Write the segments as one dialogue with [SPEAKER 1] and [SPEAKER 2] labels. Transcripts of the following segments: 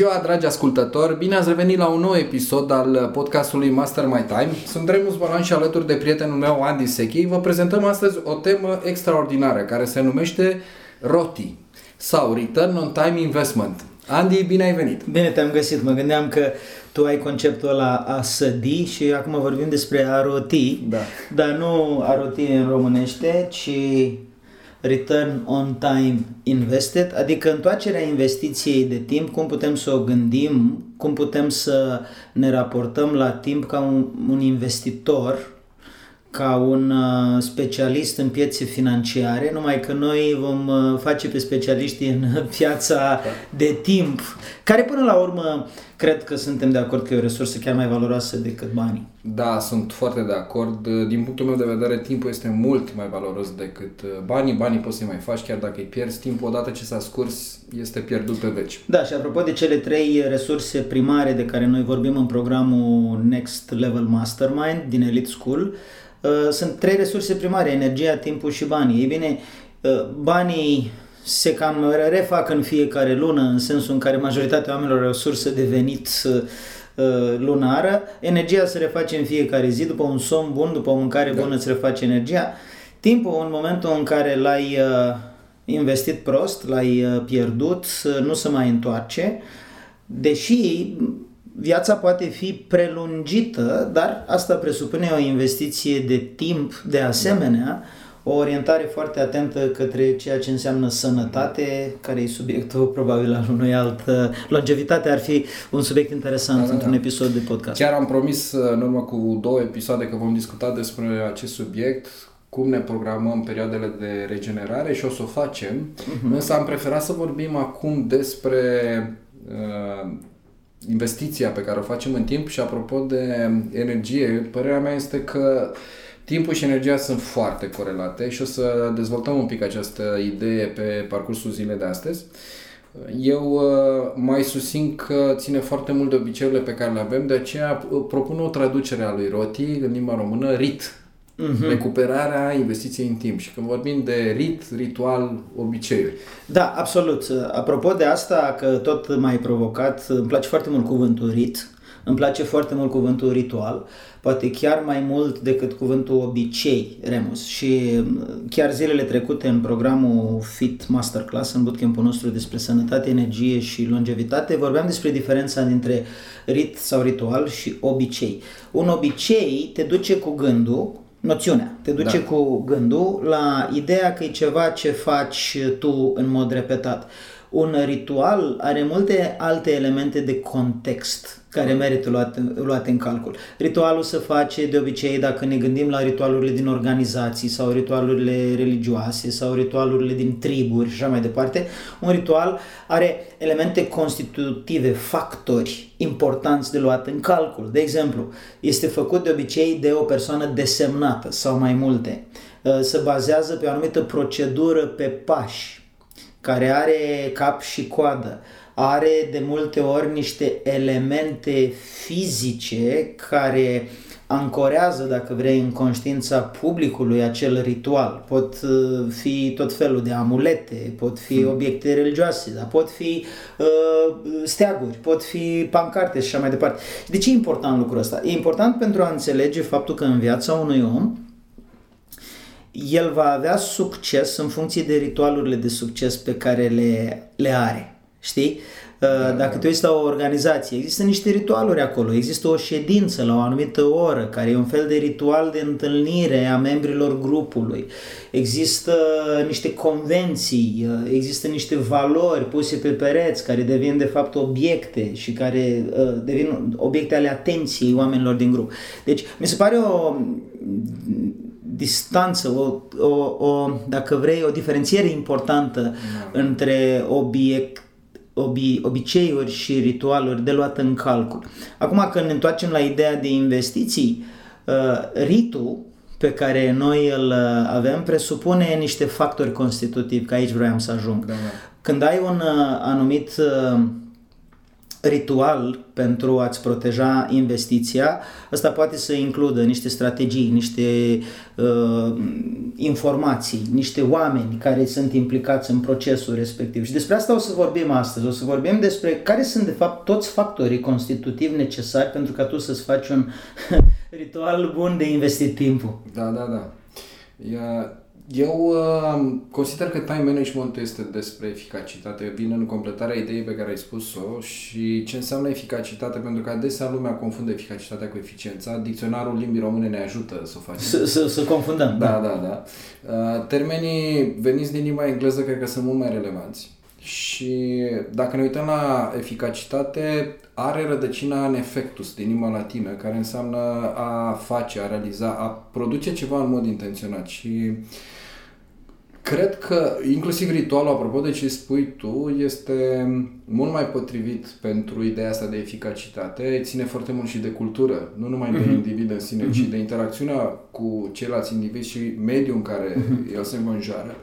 [SPEAKER 1] Ziua, dragi ascultători! Bine ați revenit la un nou episod al podcastului Master My Time. Sunt Remus Balan și alături de prietenul meu, Andy Sechi. Vă prezentăm astăzi o temă extraordinară care se numește ROTI sau Return on Time Investment. Andy, bine ai venit!
[SPEAKER 2] Bine te-am găsit. Mă gândeam că tu ai conceptul ăla a sădi și acum vorbim despre a roti.
[SPEAKER 1] Da.
[SPEAKER 2] Dar nu a roti în românește, ci return on time invested, adică întoarcerea investiției de timp, cum putem să o gândim, cum putem să ne raportăm la timp ca un, un investitor, ca un uh, specialist în piețe financiare, numai că noi vom uh, face pe specialiști în piața de timp, care până la urmă cred că suntem de acord că e o resursă chiar mai valoroasă decât banii.
[SPEAKER 1] Da, sunt foarte de acord. Din punctul meu de vedere, timpul este mult mai valoros decât uh, banii. Banii poți să mai faci chiar dacă îi pierzi. Timpul, odată ce s-a scurs, este pierdut pe veci.
[SPEAKER 2] Da, și apropo de cele trei resurse primare de care noi vorbim în programul Next Level Mastermind din Elite School, uh, sunt trei resurse primare, energia, timpul și banii. Ei bine, uh, banii se cam refac în fiecare lună, în sensul în care majoritatea oamenilor au o sursă de venit uh, lunară. Energia se reface în fiecare zi, după un somn bun, după o mâncare bună îți reface energia. Timpul, în momentul în care l-ai uh, investit prost, l-ai uh, pierdut, nu se mai întoarce, deși viața poate fi prelungită, dar asta presupune o investiție de timp de asemenea, o orientare foarte atentă către ceea ce înseamnă sănătate, care e subiectul probabil al unui alt... Longevitate ar fi un subiect interesant da, da, într-un episod de podcast.
[SPEAKER 1] Chiar am promis în urmă cu două episoade că vom discuta despre acest subiect, cum ne programăm perioadele de regenerare și o să o facem, uh-huh. însă am preferat să vorbim acum despre uh, investiția pe care o facem în timp și apropo de energie, părerea mea este că timpul și energia sunt foarte corelate și o să dezvoltăm un pic această idee pe parcursul zilei de astăzi. Eu uh, mai susțin că ține foarte mult de obiceiurile pe care le avem, de aceea uh, propun o traducere a lui Roti în limba română, RIT, uh-huh. recuperarea investiției în timp. Și când vorbim de rit, ritual, obiceiuri.
[SPEAKER 2] Da, absolut. Apropo de asta, că tot mai provocat, îmi place foarte mult cuvântul rit. Îmi place foarte mult cuvântul ritual, poate chiar mai mult decât cuvântul obicei, Remus. Și chiar zilele trecute în programul Fit Masterclass, în bootcamp-ul nostru despre sănătate, energie și longevitate, vorbeam despre diferența dintre rit sau ritual și obicei. Un obicei te duce cu gândul noțiunea. Te duce da. cu gândul la ideea că e ceva ce faci tu în mod repetat. Un ritual are multe alte elemente de context care merită luate, luate în calcul. Ritualul se face de obicei dacă ne gândim la ritualurile din organizații sau ritualurile religioase sau ritualurile din triburi și așa mai departe. Un ritual are elemente constitutive, factori importanți de luat în calcul. De exemplu, este făcut de obicei de o persoană desemnată sau mai multe. Se bazează pe o anumită procedură pe pași care are cap și coadă are de multe ori niște elemente fizice care ancorează, dacă vrei, în conștiința publicului acel ritual. Pot uh, fi tot felul de amulete, pot fi hmm. obiecte religioase, dar pot fi uh, steaguri, pot fi pancarte și așa mai departe. De ce e important lucrul ăsta? E important pentru a înțelege faptul că în viața unui om el va avea succes în funcție de ritualurile de succes pe care le, le are. Știi? Uh, dacă te uiți la o organizație, există niște ritualuri acolo, există o ședință la o anumită oră, care e un fel de ritual de întâlnire a membrilor grupului, există niște convenții, uh, există niște valori puse pe pereți care devin de fapt obiecte și care uh, devin obiecte ale atenției oamenilor din grup. Deci, mi se pare o distanță, o, o, o, dacă vrei, o diferențiere importantă da. între obiect obi, obiceiuri și ritualuri de luat în calcul. Acum când ne întoarcem la ideea de investiții, uh, ritul pe care noi îl avem presupune niște factori constitutivi, că aici vreau să ajung.
[SPEAKER 1] Da, da.
[SPEAKER 2] Când ai un uh, anumit uh, ritual pentru a-ți proteja investiția, ăsta poate să includă niște strategii, niște uh, informații, niște oameni care sunt implicați în procesul respectiv. Și despre asta o să vorbim astăzi. O să vorbim despre care sunt de fapt toți factorii constitutivi necesari pentru ca tu să-ți faci un ritual bun de investit timpul.
[SPEAKER 1] Da, da, da. Ia, eu uh, consider că time management este despre eficacitate. Vine în completarea ideii pe care ai spus-o și ce înseamnă eficacitate, pentru că adesea lumea confundă eficacitatea cu eficiența. Dicționarul limbii române ne ajută să o facem.
[SPEAKER 2] Să, să, să confundăm.
[SPEAKER 1] Da, da, da. Uh, termenii veniți din limba engleză cred că sunt mult mai relevanți. Și dacă ne uităm la eficacitate, are rădăcina în efectus din limba latină, care înseamnă a face, a realiza, a produce ceva în mod intenționat. Și cred că inclusiv ritualul, apropo de ce spui tu, este mult mai potrivit pentru ideea asta de eficacitate. Ține foarte mult și de cultură, nu numai de individ în sine, ci de interacțiunea cu ceilalți indivizi și mediul în care el se înconjoară.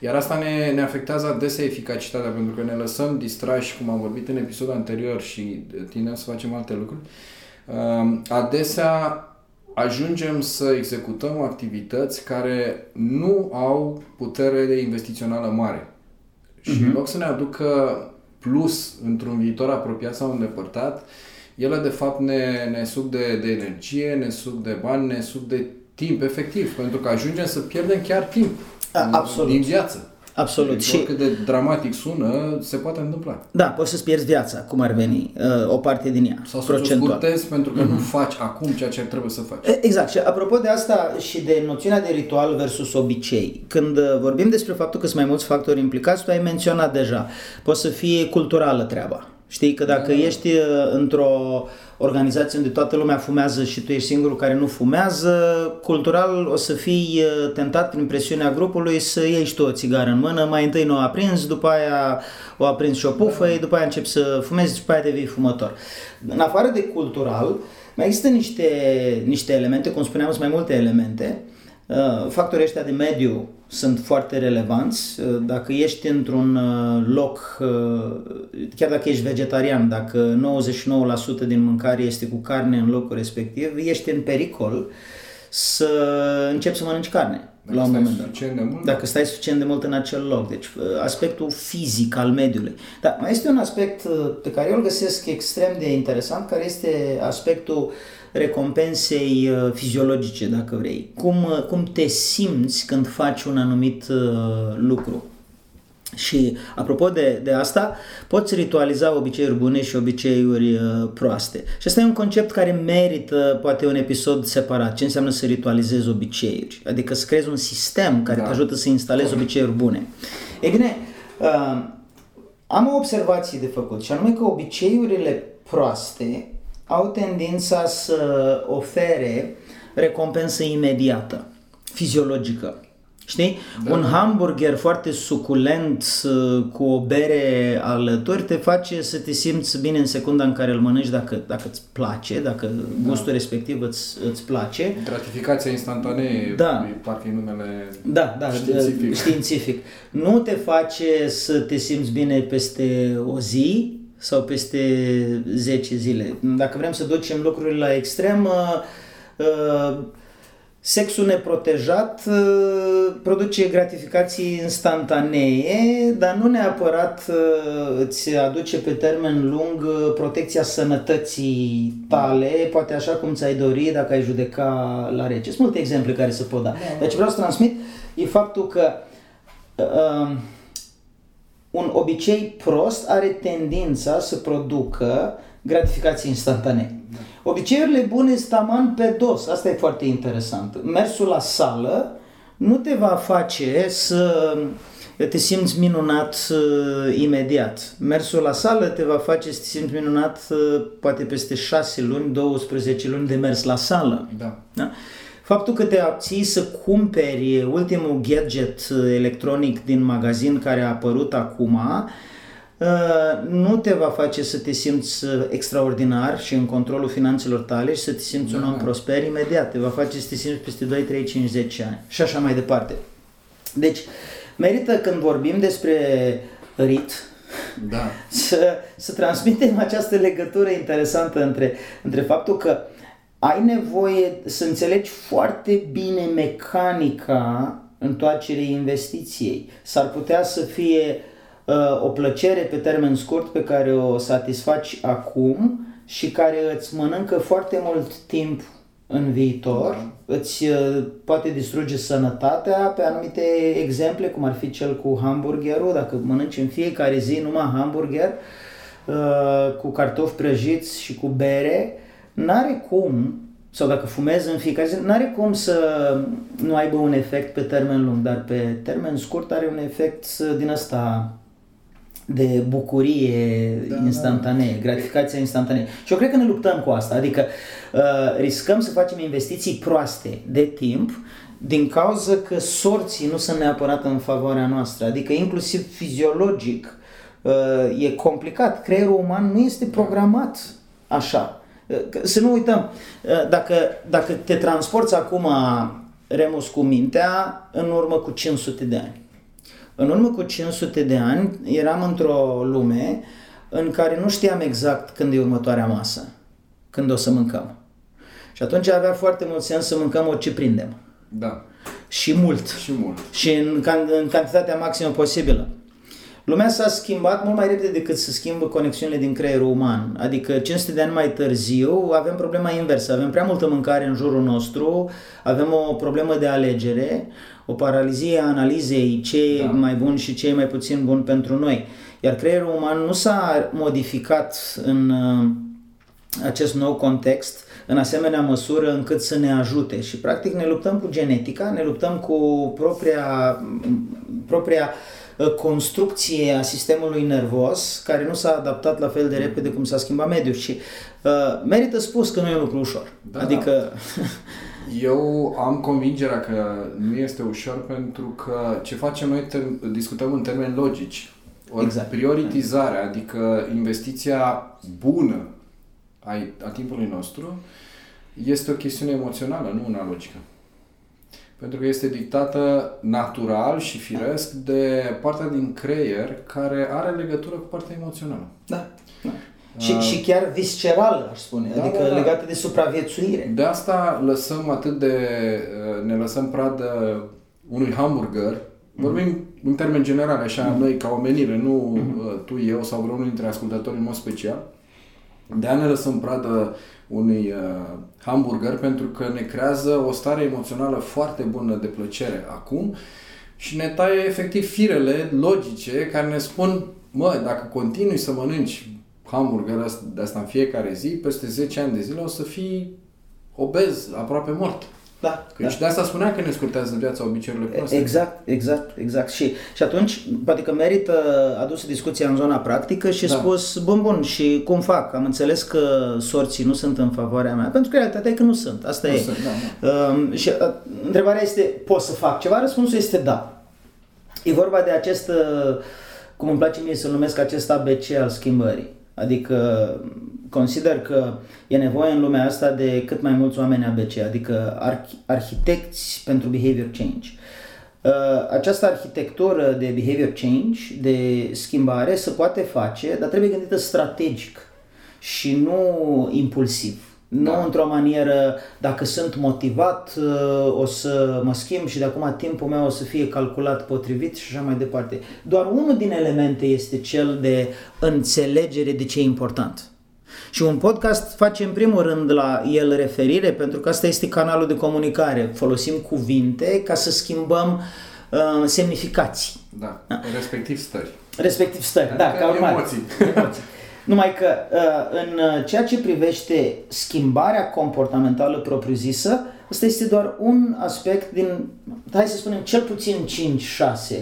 [SPEAKER 1] Iar asta ne, ne afectează adesea eficacitatea, pentru că ne lăsăm distrași, cum am vorbit în episodul anterior și tindem să facem alte lucruri. Uh, Adesea ajungem să executăm activități care nu au putere de investițională mare. Și în loc să ne aducă plus într-un viitor apropiat sau îndepărtat, ele de fapt ne, ne suc de, de energie, ne suc de bani, ne suc de timp, efectiv, pentru că ajungem să pierdem chiar timp
[SPEAKER 2] A, absolut.
[SPEAKER 1] din viață.
[SPEAKER 2] Absolut.
[SPEAKER 1] Deci,
[SPEAKER 2] Și
[SPEAKER 1] oricât de dramatic sună, se poate întâmpla.
[SPEAKER 2] da, poți să-ți pierzi viața, cum ar veni, uh, o parte din ea,
[SPEAKER 1] Sau să o
[SPEAKER 2] procentual.
[SPEAKER 1] scurtezi pentru că nu faci acum ceea ce trebuie să faci.
[SPEAKER 2] E, Exact. Și apropo de asta și de noțiunea de ritual versus obicei, când uh, vorbim despre faptul că sunt mai mulți factori implicați, tu ai menționat deja, poate să fie culturală treaba. Știi că dacă ești uh, într-o organizație unde toată lumea fumează și tu ești singurul care nu fumează, cultural o să fii uh, tentat prin presiunea grupului să iei și tu o țigară în mână, mai întâi nu o aprinzi, după aia o aprinzi și o pufă, după aia începi să fumezi și după aia devii fumător. În afară de cultural, mai există niște, niște elemente, cum spuneam, sunt mai multe elemente. Uh, Factorii ăștia de mediu sunt foarte relevanți. Uh, Dacă ești într-un uh, loc, uh, chiar dacă ești vegetarian, dacă 99% din mâncare este cu carne în locul respectiv, ești în pericol să începi să mănânci carne
[SPEAKER 1] Dacă
[SPEAKER 2] la un
[SPEAKER 1] stai
[SPEAKER 2] moment dat.
[SPEAKER 1] suficient de mult,
[SPEAKER 2] Dacă stai suficient de mult în acel loc. Deci uh, aspectul fizic al mediului. Dar mai este un aspect uh, pe care eu îl găsesc extrem de interesant, care este aspectul recompensei uh, fiziologice, dacă vrei. Cum, uh, cum te simți când faci un anumit uh, lucru. Și apropo de, de asta, poți ritualiza obiceiuri bune și obiceiuri uh, proaste. Și asta e un concept care merită poate un episod separat. Ce înseamnă să ritualizezi obiceiuri? Adică să creezi un sistem care
[SPEAKER 1] Da.
[SPEAKER 2] te ajută să instalezi obiceiuri bune. E bine, uh, am o observație de făcut și anume că obiceiurile proaste au tendința să ofere recompensă imediată, fiziologică. Știi? Da. Un hamburger foarte suculent uh, cu o bere alături te face să te simți bine în secunda în care îl mănânci dacă, dacă îți place, dacă gustul respectiv îți, îți place.
[SPEAKER 1] gratificația instantanee,
[SPEAKER 2] Da.
[SPEAKER 1] e parcă e numele
[SPEAKER 2] Da, da,
[SPEAKER 1] științific.
[SPEAKER 2] științific. Nu te face să te simți bine peste o zi sau peste 10 zile. Dacă vrem să ducem lucrurile la extrem, uh, uh, sexul neprotejat uh, produce gratificații instantanee, dar nu neapărat uh, îți aduce pe termen lung uh, protecția sănătății tale, poate așa cum ți-ai dori dacă ai judeca la rece. Sunt multe exemple care se pot da. Deci vreau să transmit e faptul că uh, un obicei prost are tendința să producă gratificații instantanee. Obiceiurile bune sunt taman pe dos, asta e foarte interesant. Mersul la sală nu te va face să te simți minunat uh, imediat. Mersul la sală te va face să te simți minunat uh, poate peste 6 luni, 12 luni de mers la sală.
[SPEAKER 1] Da.
[SPEAKER 2] Da? Faptul că te abții să cumperi ultimul gadget electronic din magazin care a apărut acum uh, nu te va face să te simți uh, extraordinar și în controlul finanțelor tale și să te simți da. un om prosper imediat. Te va face să te simți peste 2, 3, 5, 10 ani și așa mai departe. Deci, merită când vorbim despre rit,
[SPEAKER 1] da.
[SPEAKER 2] să, să transmitem această legătură interesantă între, între faptul că ai nevoie să înțelegi foarte bine mecanica întoarcerii investiției. S-ar putea să fie uh, o plăcere pe termen scurt pe care o satisfaci acum și care îți mănâncă foarte mult timp în viitor, da. îți uh, poate distruge sănătatea pe anumite exemple, cum ar fi cel cu hamburgerul, dacă mănânci în fiecare zi numai hamburger uh, cu cartofi prăjiți și cu bere, n-are cum, sau dacă fumezi în fiecare zi, n-are cum să nu aibă un efect pe termen lung, dar pe termen scurt are un efect uh, din asta de bucurie da, instantanee, da. gratificația instantanee. Și eu cred că ne luptăm cu asta, adică uh, riscăm să facem investiții proaste de timp din cauza că sorții nu sunt neapărat în favoarea noastră, adică inclusiv fiziologic uh, e complicat. Creierul uman nu este programat așa. Uh, să nu uităm, uh, dacă, dacă te transporți acum Remus cu mintea în urmă cu 500 de ani în urmă cu 500 de ani eram într-o lume în care nu știam exact când e următoarea masă, când o să mâncăm. Și atunci avea foarte mult sens să mâncăm orice prindem.
[SPEAKER 1] Da.
[SPEAKER 2] Și mult.
[SPEAKER 1] Și mult.
[SPEAKER 2] Și în, în cantitatea maximă posibilă. Lumea s-a schimbat mult mai repede decât să schimbă conexiunile din creierul uman. Adică 500 de ani mai târziu avem problema inversă. Avem prea multă mâncare în jurul nostru, avem o problemă de alegere, o paralizie a analizei ce da. e mai bun și ce e mai puțin bun pentru noi. Iar creierul uman nu s-a modificat în uh, acest nou context în asemenea măsură încât să ne ajute și practic ne luptăm cu genetica, ne luptăm cu propria, propria uh, construcție a sistemului nervos care nu s-a adaptat la fel de repede cum s-a schimbat mediul și uh, merită spus că nu e un lucru ușor. Da, adică da.
[SPEAKER 1] Eu am convingerea că nu este ușor pentru că ce facem noi ter- discutăm în termeni logici. O exact. prioritizare, adică investiția bună a, a timpului nostru este o chestiune emoțională, nu una logică. Pentru că este dictată natural și firesc de partea din creier care are legătură cu partea emoțională.
[SPEAKER 2] Da. da. Și, uh, și chiar viscerală, aș spune, da, adică da, da. legată de supraviețuire.
[SPEAKER 1] De asta lăsăm atât de, uh, ne lăsăm pradă unui hamburger, mm-hmm. vorbim în termen general, așa, mm-hmm. noi ca omenire, nu mm-hmm. tu, eu sau vreunul dintre ascultători în mod special, de a ne lăsăm pradă unui uh, hamburger pentru că ne creează o stare emoțională foarte bună de plăcere acum și ne taie efectiv firele logice care ne spun mă, dacă continui să mănânci hamburger de asta în fiecare zi, peste 10 ani de zile o să fii obez, aproape mort.
[SPEAKER 2] Da.
[SPEAKER 1] Că da. Și de asta spunea că ne scurtează viața obiceiurile proaste.
[SPEAKER 2] Exact, exact, exact. Și, și atunci, poate că merită adusă discuția în zona practică și da. spus, bun, bun, și cum fac? Am înțeles că sorții nu sunt în favoarea mea, pentru că realitatea e că nu sunt. Asta nu e. Sunt, da, da. Uh, și uh, întrebarea este, pot să fac ceva? Răspunsul este da. E vorba de acest, uh, cum îmi place mie să numesc acest ABC al schimbării. Adică consider că e nevoie în lumea asta de cât mai mulți oameni ABC, adică arch- arhitecți pentru behavior change. Uh, această arhitectură de behavior change, de schimbare, se poate face, dar trebuie gândită strategic și nu impulsiv. Nu da. într-o manieră, dacă sunt motivat, uh, o să mă schimb și de acum timpul meu o să fie calculat potrivit și așa mai departe. Doar unul din elemente este cel de înțelegere de ce e important. Și un podcast face în primul rând la el referire, pentru că asta este canalul de comunicare. Folosim cuvinte ca să schimbăm uh, semnificații.
[SPEAKER 1] Da, da, respectiv stări.
[SPEAKER 2] Respectiv stări, da, adică ca urmare. Emoții. emoții. Numai că uh, în uh, ceea ce privește schimbarea comportamentală propriu-zisă, ăsta este doar un aspect din, hai să spunem, cel puțin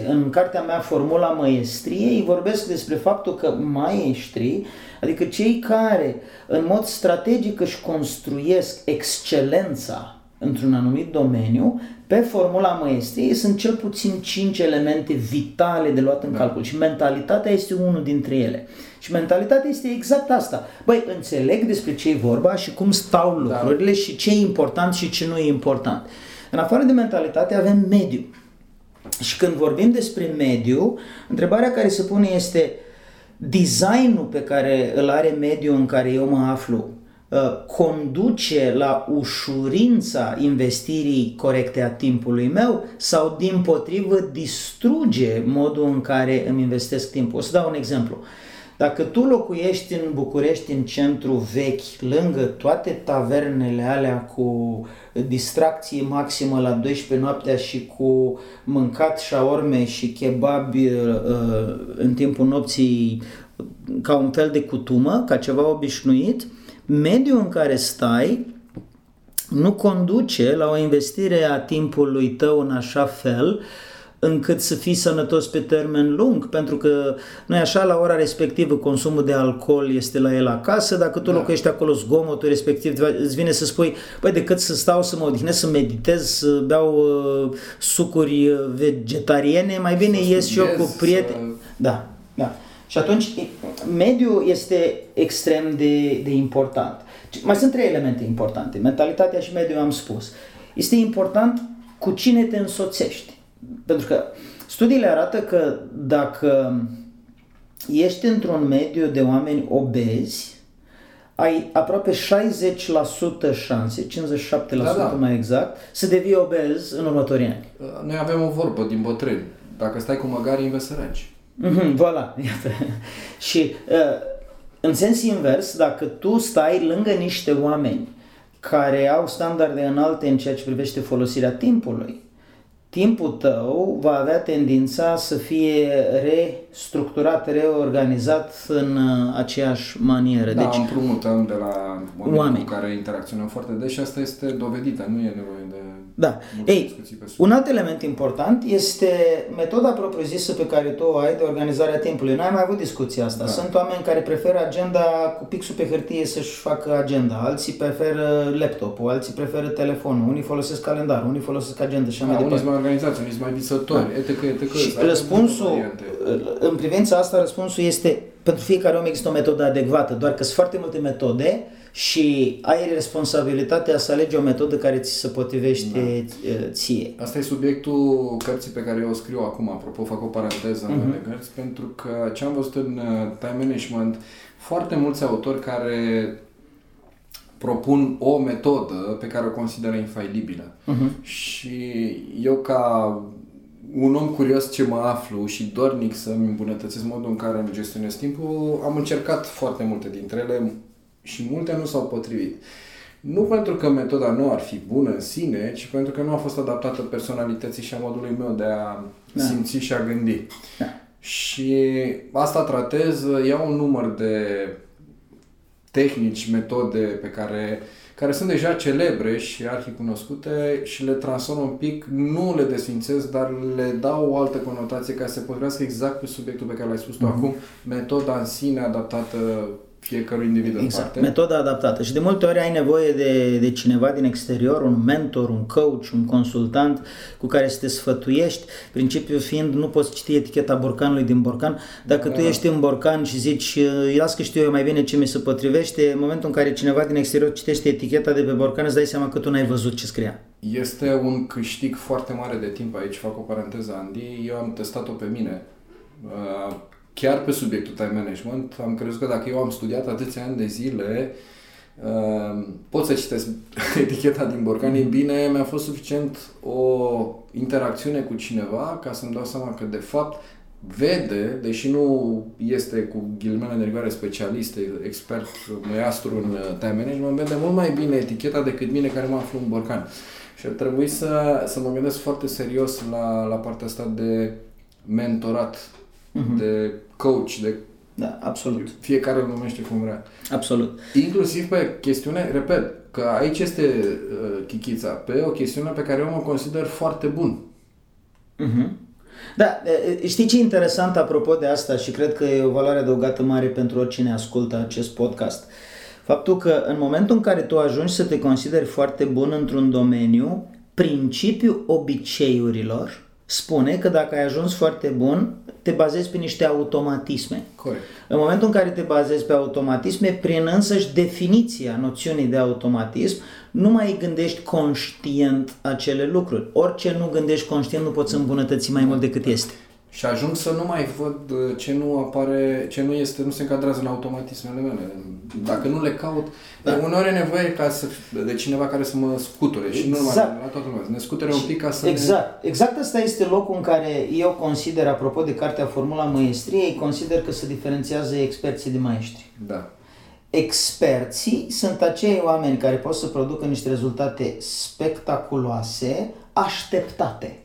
[SPEAKER 2] 5-6. În cartea mea, Formula Maestriei, vorbesc despre faptul că maestrii, adică cei care în mod strategic își construiesc excelența într-un anumit domeniu, pe formula măestriei sunt cel puțin 5 elemente vitale de luat în da. calcul și mentalitatea este unul dintre ele. Și mentalitatea este exact asta. Băi, înțeleg despre ce e vorba și cum stau da. lucrurile da. și ce e important și ce nu e important. În afară de mentalitate avem mediu. Și când vorbim despre mediu, întrebarea care se pune este designul pe care îl are mediul în care eu mă aflu uh, conduce la ușurința investirii corecte a timpului meu sau din potrivă distruge modul în care îmi investesc timpul. O să dau un exemplu. Dacă tu locuiești în București, în centru vechi, lângă toate tavernele alea cu distracție maximă la 12 noaptea și cu mâncat șaorme și kebabi uh, uh, în timpul nopții ca un fel de cutumă, ca ceva obișnuit, mediul în care stai nu conduce la o investire a timpului tău în așa fel încât să fii sănătos pe termen lung, pentru că nu e așa, la ora respectivă consumul de alcool este la el acasă, dacă tu da. locuiești acolo zgomotul respectiv, îți vine să spui, păi decât să stau să mă odihnesc, să meditez, să beau uh, sucuri uh, vegetariene, mai bine ies și eu cu prieteni. Să... Da, da. Și atunci mediul este extrem de, de important. Mai sunt trei elemente importante. Mentalitatea și mediul am spus. Este important cu cine te însoțești. Pentru că studiile arată că dacă ești într-un mediu de oameni obezi, ai aproape 60% șanse, 57% da, da. mai exact, să devii obez în următorii ani.
[SPEAKER 1] Noi avem o vorbă din bătrâni. Dacă stai cu măgari, înveți să
[SPEAKER 2] Mm-hmm, voilà, iată. Și uh, în sens invers, dacă tu stai lângă niște oameni care au standarde înalte în ceea ce privește folosirea timpului, timpul tău va avea tendința să fie restructurat, reorganizat în uh, aceeași manieră.
[SPEAKER 1] Da, deci, împrumutăm de la oameni, oameni cu care interacționăm foarte des și asta este dovedită, nu e nevoie de
[SPEAKER 2] da. Ei, un alt element important este metoda propriu-zisă pe care tu o ai de organizare a timpului. Noi am mai avut discuția asta. Da. Sunt oameni care preferă agenda cu pixul pe hârtie să-și facă agenda, alții preferă laptopul, alții preferă telefonul, unii folosesc calendar, unii folosesc agenda și
[SPEAKER 1] da,
[SPEAKER 2] mai departe.
[SPEAKER 1] Unii sunt mai organizați, unii sunt mai visători, da. etc. etc.
[SPEAKER 2] Și răspunsul, în privința asta, răspunsul este pentru fiecare om există o metodă adecvată, doar că sunt foarte multe metode și ai responsabilitatea să alegi o metodă care ți se potrivește da. ție.
[SPEAKER 1] Asta e subiectul cărții pe care eu o scriu acum, apropo, fac o paranteză uh-huh. în mhm. cărți, pentru că ce am văzut în uh, time management, foarte mulți autori care propun o metodă pe care o consideră infailibilă. Uh-huh. Și eu ca un om curios ce mă aflu și dornic să-mi îmbunătățesc modul în care îmi gestionez timpul, am încercat foarte multe dintre ele, și multe nu s-au potrivit. Nu pentru că metoda nu ar fi bună în sine, ci pentru că nu a fost adaptată personalității și a modului meu de a da. simți și a gândi. Da. Și asta tratez, iau un număr de tehnici, metode pe care, care sunt deja celebre și arhicunoscute și le transform un pic, nu le desfințez, dar le dau o altă conotație ca să se potrivească exact pe subiectul pe care l-ai spus tu mm-hmm. acum, metoda în sine adaptată fiecărui individ
[SPEAKER 2] exact.
[SPEAKER 1] în parte.
[SPEAKER 2] Metoda adaptată. Și de multe ori ai nevoie de, de cineva din exterior, un mentor, un coach, un consultant cu care să te sfătuiești. Principiul fiind, nu poți citi eticheta borcanului din borcan. Dacă da. tu ești în borcan și zici, las că știu eu mai bine ce mi se potrivește, în momentul în care cineva din exterior citește eticheta de pe borcan, îți dai seama că tu n-ai văzut ce scria.
[SPEAKER 1] Este un câștig foarte mare de timp aici, fac o paranteză, Andy. Eu am testat-o pe mine. Uh, chiar pe subiectul time management, am crezut că dacă eu am studiat atâția ani de zile, uh, pot să citesc eticheta din borcan, e bine, mi-a fost suficient o interacțiune cu cineva ca să-mi dau seama că de fapt vede, deși nu este cu ghilimele de rigoare specialist, expert, măiastru în uh, time management, vede mult mai bine eticheta decât mine care mă aflu în borcan. Și ar trebui să, să mă gândesc foarte serios la, la partea asta de mentorat, uh-huh. de coach, de
[SPEAKER 2] da, absolut.
[SPEAKER 1] Fiecare îl numește cum vrea.
[SPEAKER 2] Absolut.
[SPEAKER 1] Inclusiv pe chestiune, repet, că aici este uh, chichița, pe o chestiune pe care eu mă consider foarte bun.
[SPEAKER 2] Uh-huh. Da, știi ce e interesant apropo de asta și cred că e o valoare adăugată mare pentru oricine ascultă acest podcast. Faptul că în momentul în care tu ajungi să te consideri foarte bun într-un domeniu, principiul obiceiurilor spune că dacă ai ajuns foarte bun, te bazezi pe niște automatisme.
[SPEAKER 1] Corect.
[SPEAKER 2] În momentul în care te bazezi pe automatisme, prin însăși definiția noțiunii de automatism, nu mai gândești conștient acele lucruri. Orice nu gândești conștient nu poți îmbunătăți mai mult decât este.
[SPEAKER 1] Și ajung să nu mai văd uh, ce nu apare, ce nu este, nu se încadrează în automatismele mele. Dacă nu le caut, da. uneori e nevoie ca să, de cineva care să mă scuture și nu numai
[SPEAKER 2] Exact.
[SPEAKER 1] la toată lumea, să ne scuture un pic ca să
[SPEAKER 2] Exact. Exact asta este locul în care eu consider, apropo de cartea Formula Maestriei, consider că se diferențiază experții de maestri.
[SPEAKER 1] ne... Da.
[SPEAKER 2] Experții sunt acei oameni care pot să producă niște rezultate spectaculoase, așteptate.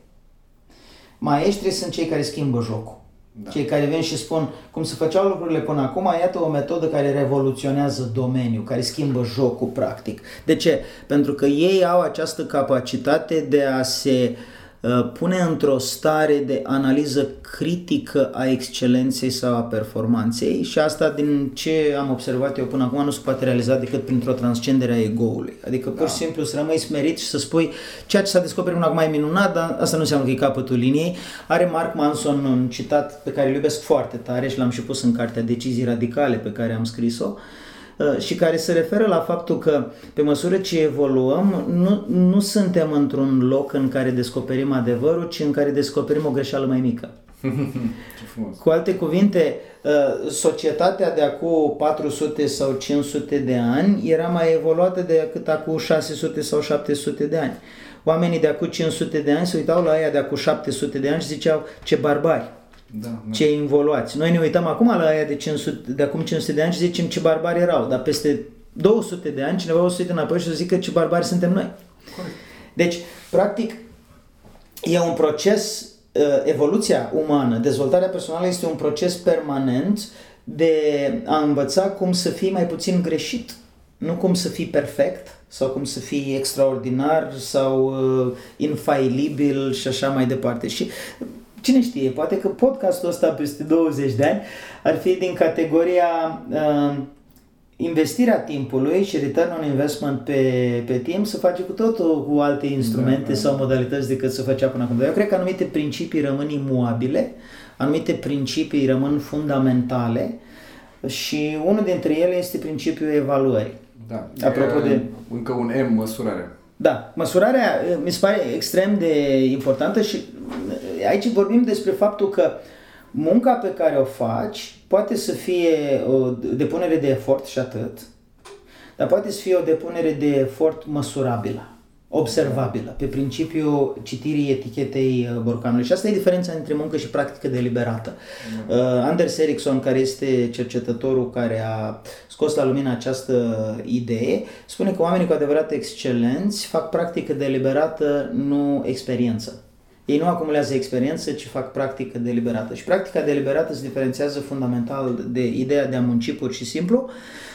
[SPEAKER 2] Maestrii sunt cei care schimbă jocul. Da. Cei care vin și spun cum se făceau lucrurile până acum, iată o metodă care revoluționează domeniul, care schimbă jocul practic. De ce? Pentru că ei au această capacitate de a se uh, pune într-o stare de analiză critică a excelenței sau a performanței și asta din ce am observat eu până acum nu se poate realiza decât printr-o transcendere a ego-ului. Adică pur și simplu să rămâi smerit și să spui ceea ce s-a descoperit până acum e minunat, dar asta nu înseamnă că e capătul liniei. Are Mark Manson un citat pe care îl iubesc foarte tare și l-am și pus în cartea Decizii Radicale pe care am scris-o uh, și care se referă la faptul că pe măsură ce evoluăm, nu, nu suntem într-un loc în care descoperim adevărul, ci în care descoperim o greșeală mai mică.
[SPEAKER 1] Ce frumos.
[SPEAKER 2] Cu alte cuvinte, uh, societatea de acum 400 sau 500 de ani era mai evoluată decât acum 600 sau 700 de ani. Oamenii de acum 500 de ani se uitau la aia de acum 700 de ani și ziceau ce barbari,
[SPEAKER 1] Da, da.
[SPEAKER 2] ce involuați. Noi ne uităm acum la aia de, 500, de acum 500 de ani și zicem ce barbari erau, dar peste 200 de ani cineva o să uite înapoi și o să zică ce barbari suntem noi.
[SPEAKER 1] Corect.
[SPEAKER 2] Deci, practic, e un proces, uh, evoluția umană, dezvoltarea personală este un proces permanent de a învăța cum să fii mai puțin greșit, nu cum să fii perfect sau cum să fii extraordinar sau uh, infailibil și așa mai departe. Și cine știe, poate că podcastul ăsta peste 20 de ani ar fi din categoria uh, investirea timpului și return on investment pe, pe timp se face cu totul cu alte instrumente
[SPEAKER 1] Da, da.
[SPEAKER 2] sau modalități decât se făcea până acum. Dar eu cred că anumite principii rămân imuabile, anumite principii rămân fundamentale și unul dintre ele este principiul evaluării.
[SPEAKER 1] Da.
[SPEAKER 2] Apropo
[SPEAKER 1] E,
[SPEAKER 2] de-
[SPEAKER 1] Încă un M, măsurare.
[SPEAKER 2] Da, măsurarea eh, mi se pare extrem de importantă și eh, aici vorbim despre faptul că munca pe care o faci poate să fie o depunere de efort și atât, dar poate să fie o depunere de efort măsurabilă, observabilă, pe principiul citirii etichetei eh, borcanului. Și asta e diferența între muncă și practică deliberată. Uh, Anders Ericsson, care este cercetătorul care a scos la lumină această idee, spune că oamenii cu adevărat excelenți fac practică deliberată, nu experiență. Ei nu acumulează experiență, ci fac practică deliberată. Și practica deliberată se diferențiază fundamental de ideea de a munci pur și simplu,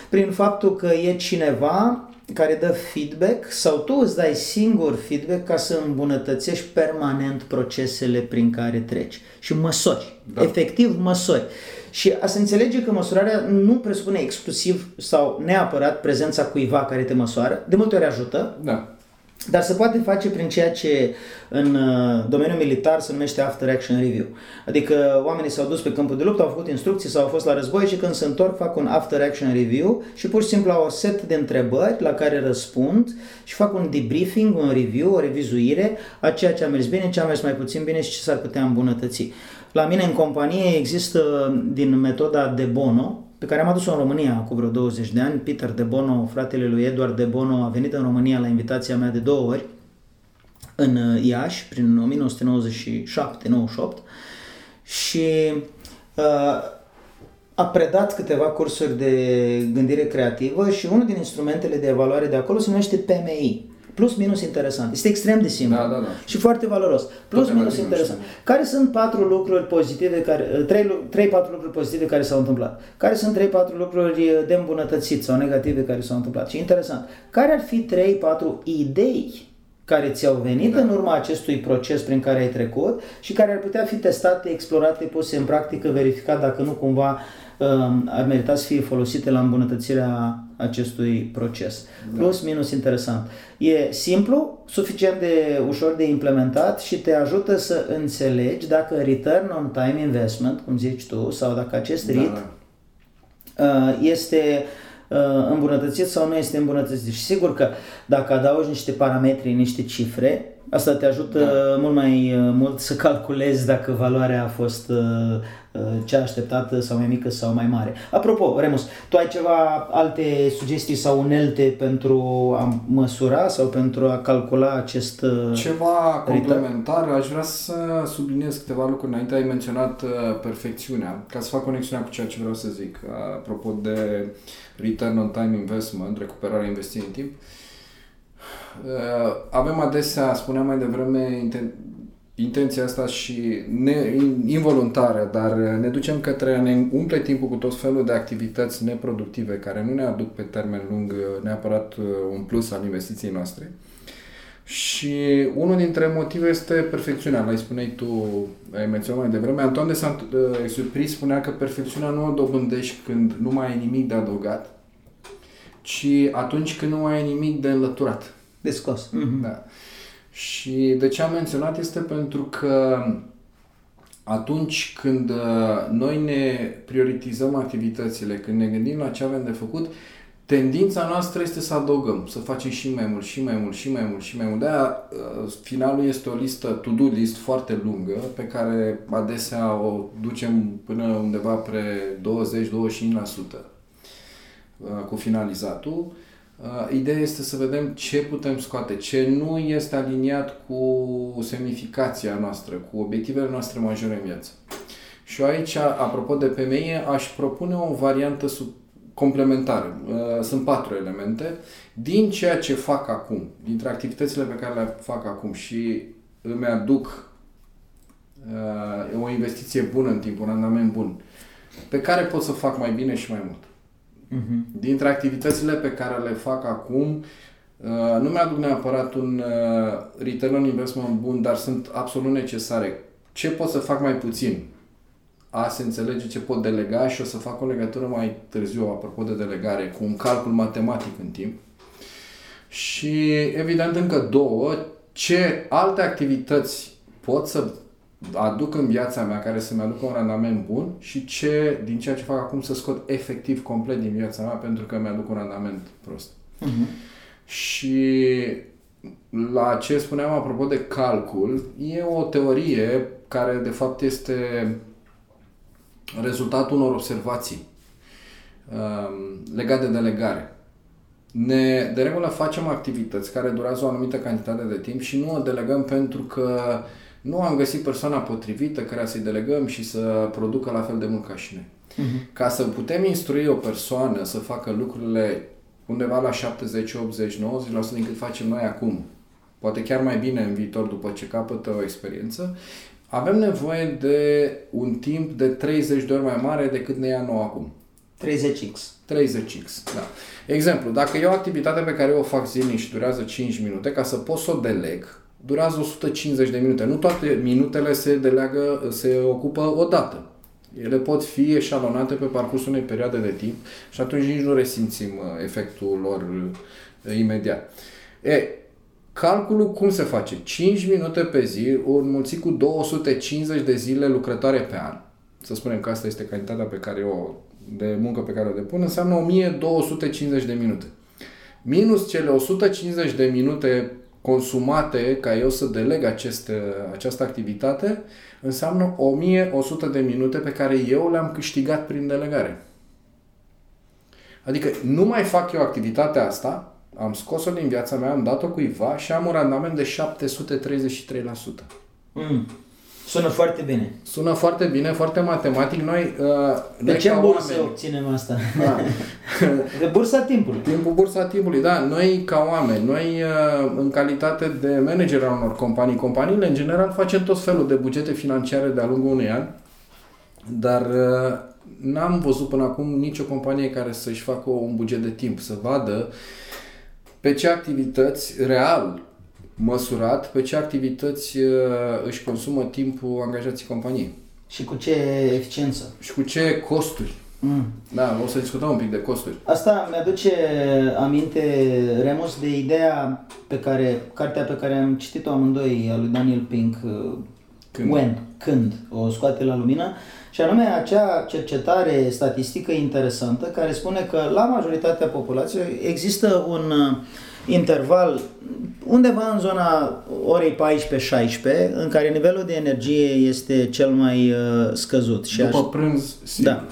[SPEAKER 2] prin faptul că e cineva care dă feedback sau tu îți dai singur feedback ca să îmbunătățești permanent procesele prin care treci și măsori,
[SPEAKER 1] Da.
[SPEAKER 2] efectiv măsori. Și a se înțelege că măsurarea nu presupune exclusiv sau neapărat prezența cuiva care te măsoară, de multe ori ajută,
[SPEAKER 1] Da.
[SPEAKER 2] Dar se poate face prin ceea ce în uh, domeniul militar se numește After Action Review. Adică oamenii s-au dus pe câmpul de luptă, au făcut instrucții sau au fost la război și când se întorc fac un After Action Review și pur și simplu au o set de întrebări la care răspund și fac un debriefing, un review, o revizuire a ceea ce a mers bine, ce a mers mai puțin bine și ce s-ar putea îmbunătăți. La mine în companie există din metoda de Bono, pe care am adus-o în România cu vreo 20 de ani. Peter De Bono, fratele lui Eduard De Bono, a venit în România la invitația mea de două ori în uh, Iași, prin 1997-98 și uh, a predat câteva cursuri de gândire creativă și unul din instrumentele de evaluare de acolo se numește PMI. Plus minus interesant. Este extrem de simplu
[SPEAKER 1] Da, da, da.
[SPEAKER 2] și foarte valoros. Plus
[SPEAKER 1] Tot
[SPEAKER 2] minus
[SPEAKER 1] relativ,
[SPEAKER 2] interesant.
[SPEAKER 1] nu știu.
[SPEAKER 2] Care sunt patru lucruri pozitive, care, trei, lu- trei, patru lucruri pozitive care s-au întâmplat? Care sunt trei, patru lucruri de îmbunătățit sau negative care s-au întâmplat? Și interesant, care ar fi trei, patru idei care ți-au venit
[SPEAKER 1] Da.
[SPEAKER 2] în urma acestui proces prin care ai trecut și care ar putea fi testate, explorate, puse în practică, verificat dacă nu cumva um, ar merita să fie folosite la îmbunătățirea acestui proces. Da. Plus, minus interesant. E simplu, suficient de ușor de implementat și te ajută să înțelegi dacă return on time investment, cum zici tu, sau dacă acest da, RIT da, da. este uh, îmbunătățit sau nu este îmbunătățit. Și sigur că dacă adaugi niște parametri, niște cifre, Asta te ajută da. mult mai uh, mult să calculezi dacă valoarea a fost uh, uh, cea așteptată sau mai mică sau mai mare. Apropo, Remus, tu ai ceva alte sugestii sau unelte pentru a măsura sau pentru a calcula acest
[SPEAKER 1] Ceva complementar, aș vrea să subliniez câteva lucruri. Înainte ai menționat perfecțiunea, ca să fac conexiunea cu ceea ce vreau să zic. Apropo de return on time investment, recuperarea investiției în timp, Uh, avem adesea, spuneam mai devreme, inten- intenția asta și ne, involuntară, dar ne ducem către a ne umple timpul cu tot felul de activități neproductive care nu ne aduc pe termen lung uh, neapărat uh, un plus al investiției noastre. Și unul dintre motive este perfecțiunea. L-ai spuneai tu, ai menționat mai devreme. Antoine de Saint-Exupéry spunea că perfecțiunea nu o dobândești când nu mai ai nimic de adăugat, ci atunci când nu mai ai nimic de înlăturat
[SPEAKER 2] de scos.
[SPEAKER 1] Mm-hmm. Da. Și de ce am menționat este pentru că atunci când uh, noi ne prioritizăm activitățile, când ne gândim la ce avem de făcut, tendința noastră este să adăugăm, să facem și mai mult, și mai mult, și mai mult, și mai mult. De-aia uh, finalul este o listă, to-do list foarte lungă, pe care adesea o ducem până undeva pre 20-25% uh, cu finalizatul Uh, ideea este să vedem ce putem scoate, ce nu este aliniat cu semnificația noastră, cu obiectivele noastre majore în viață. Și aici, apropo de PMI, aș propune o variantă sub complementară. Uh, sunt patru elemente. Din ceea ce fac acum, dintre activitățile pe care le fac acum și îmi aduc uh, o investiție bună în timp, un randament bun, pe care pot să fac mai bine și mai mult. Uh-huh. Dintre activitățile pe care le fac acum, uh, nu mi-aduc neapărat un uh, return on investment bun, dar sunt absolut necesare. Ce pot să fac mai puțin? A se înțelege ce pot delega și o să fac o legătură mai târziu, apropo de delegare, cu un calcul matematic în timp. Și evident încă două, ce alte activități pot să aduc în viața mea care să-mi aducă un randament bun și ce din ceea ce fac acum să scot efectiv complet din viața mea pentru că mi-aduc un randament prost. Uh-huh. Și la ce spuneam apropo de calcul, e o teorie care de fapt este rezultatul unor observații um, legate de delegare. Ne, de regulă facem activități care durează o anumită cantitate de timp și nu o delegăm pentru că uh, nu am găsit persoana potrivită care să-i delegăm și să producă la fel de mult ca și noi. Uh-huh. Ca să putem instrui o persoană să facă lucrurile undeva la 70, 80, 90% din cât facem noi acum, poate chiar mai bine în viitor după ce capătă o experiență, avem nevoie de un timp de 30 de ori mai mare decât ne ia nou acum.
[SPEAKER 2] 30x.
[SPEAKER 1] 30x, da. Exemplu, dacă e o activitate pe care o fac zilnic și durează 5 minute, ca să pot să o deleg, durează 150 de minute. Nu toate minutele se deleagă, se ocupă odată. Ele pot fi eșalonate pe parcursul unei perioade de timp și atunci nici nu resimțim uh, efectul lor uh, imediat. E, calculul cum se face? 5 minute pe zi, înmulțit cu 250 de zile lucrătoare pe an. Să spunem că asta este cantitatea pe care o, de muncă pe care o depun, înseamnă 1250 de minute. Minus cele 150 de minute consumate ca eu să deleg aceste, această activitate înseamnă 1100 de minute pe care eu le-am câștigat prin delegare. Adică nu mai fac eu activitatea asta, am scos-o din viața mea, am dat-o cuiva și am un randament de 733%. Mm.
[SPEAKER 2] Sună foarte bine.
[SPEAKER 1] Sună foarte bine, foarte matematic. Noi, uh,
[SPEAKER 2] de ce în bursă oameni, obținem asta? Da. de bursa timpului.
[SPEAKER 1] Timpul bursa timpului, da. Noi ca oameni, noi uh, în calitate de manager al unor companii, companiile în general facem tot felul de bugete financiare de-a lungul unui an, dar uh, n-am văzut până acum nicio companie care să-și facă un buget de timp, să vadă pe ce activități real măsurat pe ce activități uh, își consumă timpul angajații companiei.
[SPEAKER 2] Și cu ce eficiență.
[SPEAKER 1] Și cu ce costuri.
[SPEAKER 2] Mm.
[SPEAKER 1] Da, o să discutăm un pic de costuri.
[SPEAKER 2] Asta mi-aduce aminte, Remus, de ideea pe care, cartea pe care am citit-o amândoi, a lui Daniel Pink,
[SPEAKER 1] Când?
[SPEAKER 2] When, când o scoate la lumină, și anume acea cercetare statistică interesantă care spune că la majoritatea populației există un uh, interval undeva în zona orei 14-16 în care nivelul de energie este cel mai uh, scăzut. Și
[SPEAKER 1] După
[SPEAKER 2] aș-
[SPEAKER 1] prânz, sigur.
[SPEAKER 2] da.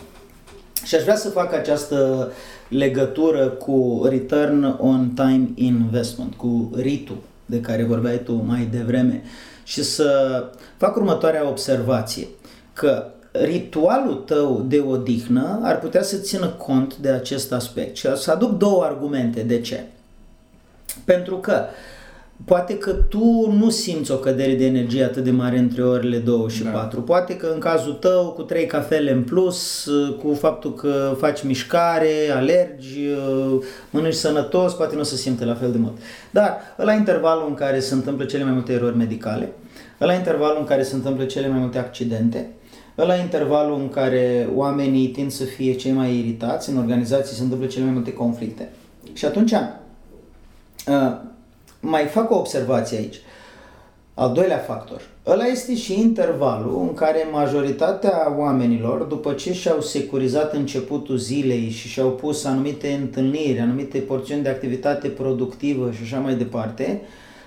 [SPEAKER 2] Și aș vrea să fac această legătură cu Return on Time Investment, cu RITU, de care vorbeai tu mai devreme, și să fac următoarea observație, că ritualul tău de odihnă ar putea să țină cont de acest aspect. Și să aduc două argumente de ce. Pentru că poate că tu nu simți o cădere de energie atât de mare între orele 2 și
[SPEAKER 1] Da.
[SPEAKER 2] 4. Poate că în cazul tău, cu 3 cafele în plus, cu faptul că faci mișcare, alergi, mănânci sănătos, poate nu se simte la fel de mult. Dar la intervalul în care se întâmplă cele mai multe erori medicale, la intervalul în care se întâmplă cele mai multe accidente, la intervalul în care oamenii tind să fie cei mai iritați, în organizații se întâmplă cele mai multe conflicte. Și atunci, Uh, mai fac o observație aici. Al doilea factor. Ăla este și intervalul în care majoritatea oamenilor, după ce și-au securizat începutul zilei și și-au pus anumite întâlniri, anumite porțiuni de activitate productivă și așa mai departe,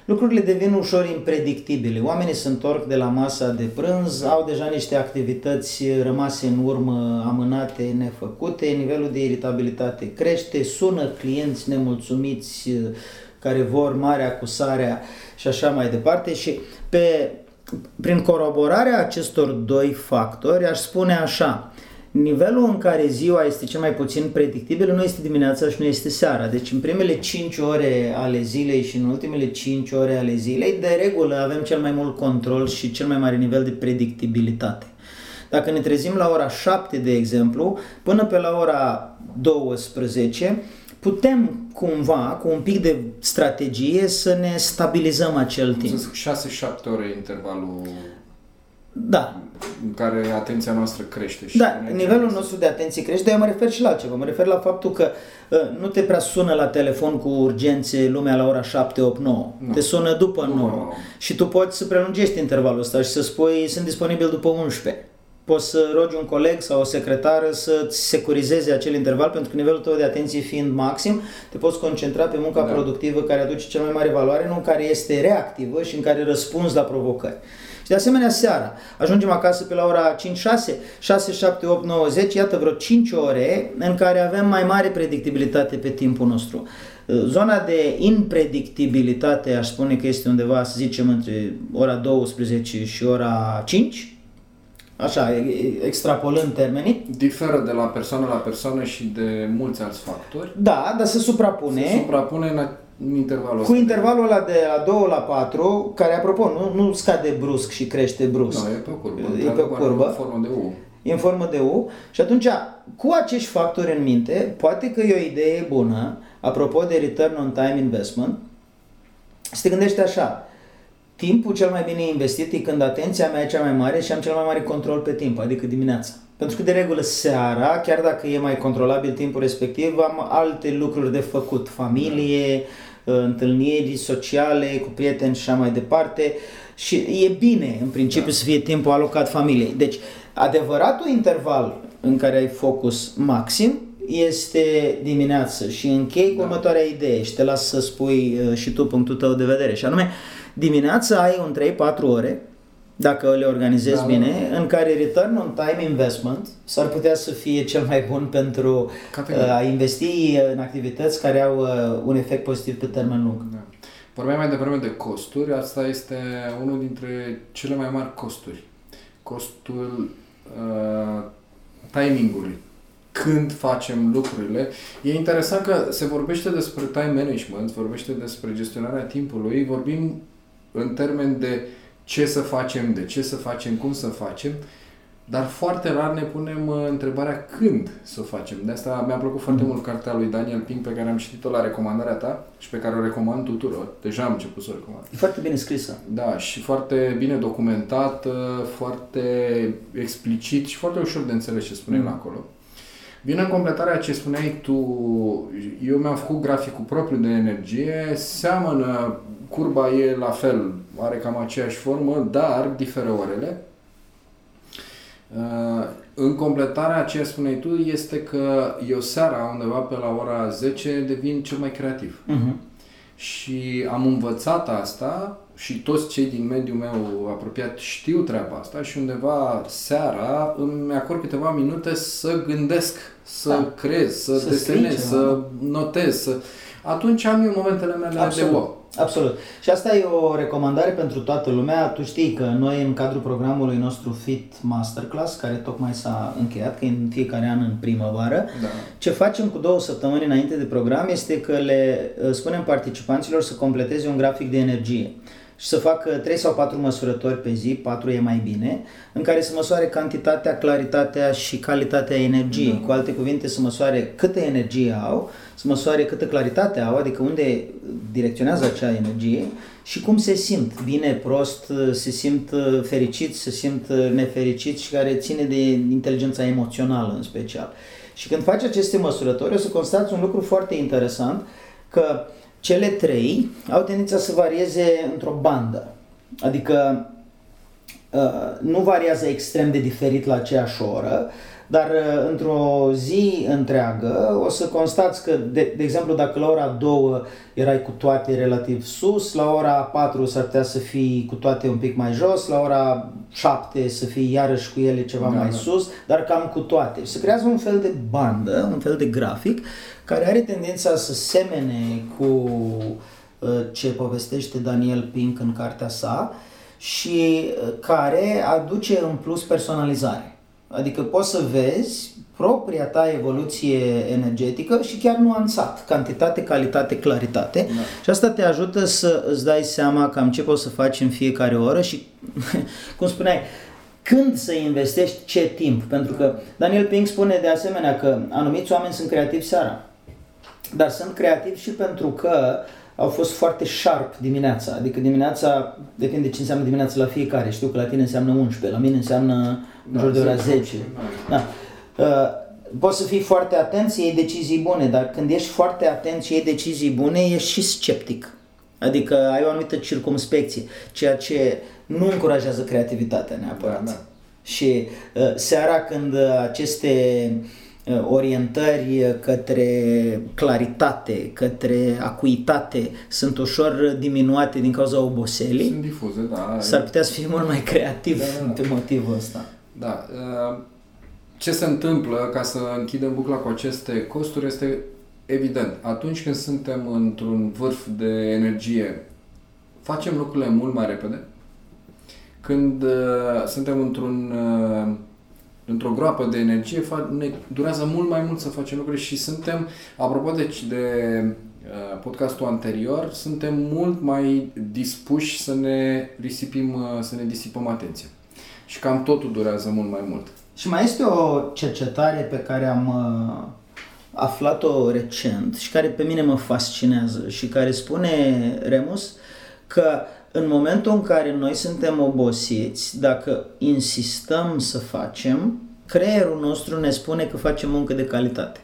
[SPEAKER 2] lucrurile devin ușor impredictibile. Oamenii se întorc de la masa de prânz, au deja niște activități rămase în urmă, amânate, nefăcute, nivelul de iritabilitate crește, sună clienți nemulțumiți care vor marea cu sarea și așa mai departe și pe, prin coroborarea acestor doi factori aș spune așa, nivelul în care ziua este cel mai puțin predictibil nu este dimineața și nu este seara. Deci în primele 5 ore ale zilei și în ultimele 5 ore ale zilei, de regulă avem cel mai mult control și cel mai mare nivel de predictibilitate. Dacă ne trezim la ora 7, de exemplu, până pe la ora 12, putem cumva, cu un pic de strategie, să ne stabilizăm acel timp.
[SPEAKER 1] 6-7 ore intervalul
[SPEAKER 2] Da,
[SPEAKER 1] în care atenția noastră crește. Și
[SPEAKER 2] Da,
[SPEAKER 1] energia
[SPEAKER 2] nivelul
[SPEAKER 1] noastră-
[SPEAKER 2] nostru de atenție crește, dar eu mă refer și la altceva. Mă refer la faptul că uh, nu te prea sună la telefon cu urgențe lumea la ora 7, 8, 9.
[SPEAKER 1] Nu.
[SPEAKER 2] Te sună după
[SPEAKER 1] După
[SPEAKER 2] 9.
[SPEAKER 1] nouă.
[SPEAKER 2] Și tu poți să prelungești intervalul ăsta și să spui sunt disponibil după 11. Poți să rogi un coleg sau o secretară să-ți securizeze acel interval pentru că nivelul tău de atenție fiind maxim, te poți concentra pe munca
[SPEAKER 1] Da.
[SPEAKER 2] productivă care aduce cea mai mare valoare, nu care este reactivă și în care răspunzi la provocări. Și de asemenea seara, ajungem acasă pe la ora 5-6, 6, 7, 8, 9, 10, iată vreo 5 ore în care avem mai mare predictibilitate pe timpul nostru. Zona de impredictibilitate aș spune că este undeva, să zicem, între ora 12 și ora 5, așa, e- e- extrapolând termenii.
[SPEAKER 1] Diferă de la persoană la persoană și de mulți alți factori.
[SPEAKER 2] Da, dar se suprapune.
[SPEAKER 1] Se suprapune în, a- în intervalul
[SPEAKER 2] Cu
[SPEAKER 1] ăsta.
[SPEAKER 2] intervalul ăla de la 2 la 4, care apropo nu, nu scade brusc și crește brusc.
[SPEAKER 1] Da, e pe curbă.
[SPEAKER 2] E pe
[SPEAKER 1] Într-adevăr,
[SPEAKER 2] curbă.
[SPEAKER 1] În formă de U.
[SPEAKER 2] E în formă de U și atunci cu acești factori în minte, poate că e o idee bună, apropo de return on time investment, să te gândești așa, timpul cel mai bine investit e când atenția mea e cea mai mare și am cel mai mare control pe timp, adică dimineața. Pentru că de regulă seara, chiar dacă e mai controlabil timpul respectiv, am alte lucruri de făcut, familie, întâlniri sociale cu prieteni și așa mai departe. Și e bine în principiu să fie timpul alocat familiei. Deci adevăratul interval în care ai focus maxim este dimineață și închei cu următoarea idee și te las să spui uh, și tu punctul tău de vedere și anume dimineața ai un 3-4 ore dacă le organizezi
[SPEAKER 1] Da, da,
[SPEAKER 2] bine, în care return on time investment s-ar putea să fie cel mai bun pentru
[SPEAKER 1] Categoric.
[SPEAKER 2] uh, a investi în activități care au uh, un efect pozitiv pe termen lung.
[SPEAKER 1] Da. Vorbeam mai devreme de costuri, asta este unul dintre cele mai mari costuri. Costul uh, timingului. Când facem lucrurile. E interesant că se vorbește despre time management, se vorbește despre gestionarea timpului, vorbim în termen de ce să facem, de ce să facem, cum să facem, dar foarte rar ne punem uh, întrebarea când să o facem. De asta mi-a plăcut foarte mult cartea lui Daniel Pink pe care am citit-o la recomandarea ta și pe care o recomand tuturor. Deja am început să o recomand.
[SPEAKER 2] E foarte bine scrisă.
[SPEAKER 1] Da, și foarte bine documentat, uh, foarte explicit și foarte ușor de înțeles ce spune mm. acolo. Vine în completarea ce spuneai tu, eu mi-am făcut graficul propriu de energie, seamănă, curba e la fel, are cam aceeași formă, dar diferă orele. Uh, în completarea ce spuneai tu este că eu seara, undeva pe la ora 10, devin cel mai creativ. Uh-huh. Și am învățat asta și toți cei din mediul meu apropiat știu treaba asta și undeva seara îmi acord câteva minute să gândesc, să da. creez, să, să desenez, să notez, să... Atunci am eu momentele mele
[SPEAKER 2] Absolut.
[SPEAKER 1] de wow.
[SPEAKER 2] Absolut. Și asta e o recomandare pentru toată lumea. Tu știi că noi în cadrul programului nostru Fit Masterclass, care tocmai s-a încheiat, că e în fiecare an în primăvară, da. ce facem cu două săptămâni înainte de program este că le uh, spunem participanților să completeze un grafic de energie și să facă 3 sau 4 măsurători pe zi, 4 e mai bine, în care să măsoare cantitatea, claritatea și calitatea energiei. Da. Cu alte cuvinte, să măsoare câtă energie au, să măsoare câtă claritate au, adică unde direcționează acea energie și cum se simt, bine, prost, se simt fericit, se simt nefericit și care ține de inteligența emoțională în special. Și când faci aceste măsurători, o să constați un lucru foarte interesant, că cele trei au tendința să varieze într-o bandă. Adică uh, nu variază extrem de diferit la aceeași oră, dar uh, într-o zi întreagă o să constați că, de, de exemplu, dacă la ora 2 erai cu toate relativ sus, la ora 4 s-ar putea să fii cu toate un pic mai jos, la ora 7 să fii iarăși cu ele ceva da, mai da. sus, dar cam cu toate. Și se creează un fel de bandă, un fel de grafic, care are tendința să semene cu uh, ce povestește Daniel Pink în cartea sa și uh, care aduce în plus personalizare. Adică poți să vezi propria ta evoluție energetică și chiar nuanțat, cantitate, calitate, claritate. Da. Și asta te ajută să îți dai seama cam ce poți să faci în fiecare oră și, cum spuneai, când să investești ce timp. Pentru că Daniel Pink spune de asemenea că anumiți oameni sunt creativi seara, dar sunt creativi și pentru că au fost foarte sharp dimineața. Adică dimineața, depinde ce înseamnă dimineața la fiecare. Știu că la tine înseamnă 11, la mine înseamnă în jur de ora 10. Da. Uh, poți să fii foarte atent să iei decizii bune, dar când ești foarte atent și iei decizii bune, ești și sceptic. Adică ai o anumită circumspecție, ceea ce nu încurajează creativitatea neapărat. Da, da. Și uh, seara când aceste uh, orientări către claritate, către acuitate sunt ușor diminuate din cauza oboselii.
[SPEAKER 1] Sunt difuze, da.
[SPEAKER 2] S-ar putea să fii mult mai creativ da, da, da. pe motivul ăsta.
[SPEAKER 1] Da. Uh, ce se întâmplă, ca să închidem bucla cu aceste costuri, este evident. Atunci când suntem într-un vârf de energie, facem lucrurile mult mai repede. Când uh, suntem într-un uh, într-o groapă de energie, ne durează mult mai mult să facem lucruri și suntem, apropo de, de podcastul anterior, suntem mult mai dispuși să ne risipim, să ne disipăm atenția și cam totul durează mult mai mult.
[SPEAKER 2] Și mai este o cercetare pe care am uh, aflat-o recent și care pe mine mă fascinează și care spune, Remus, că în momentul în care noi suntem obosiți, dacă insistăm să facem, creierul nostru ne spune că facem muncă de calitate.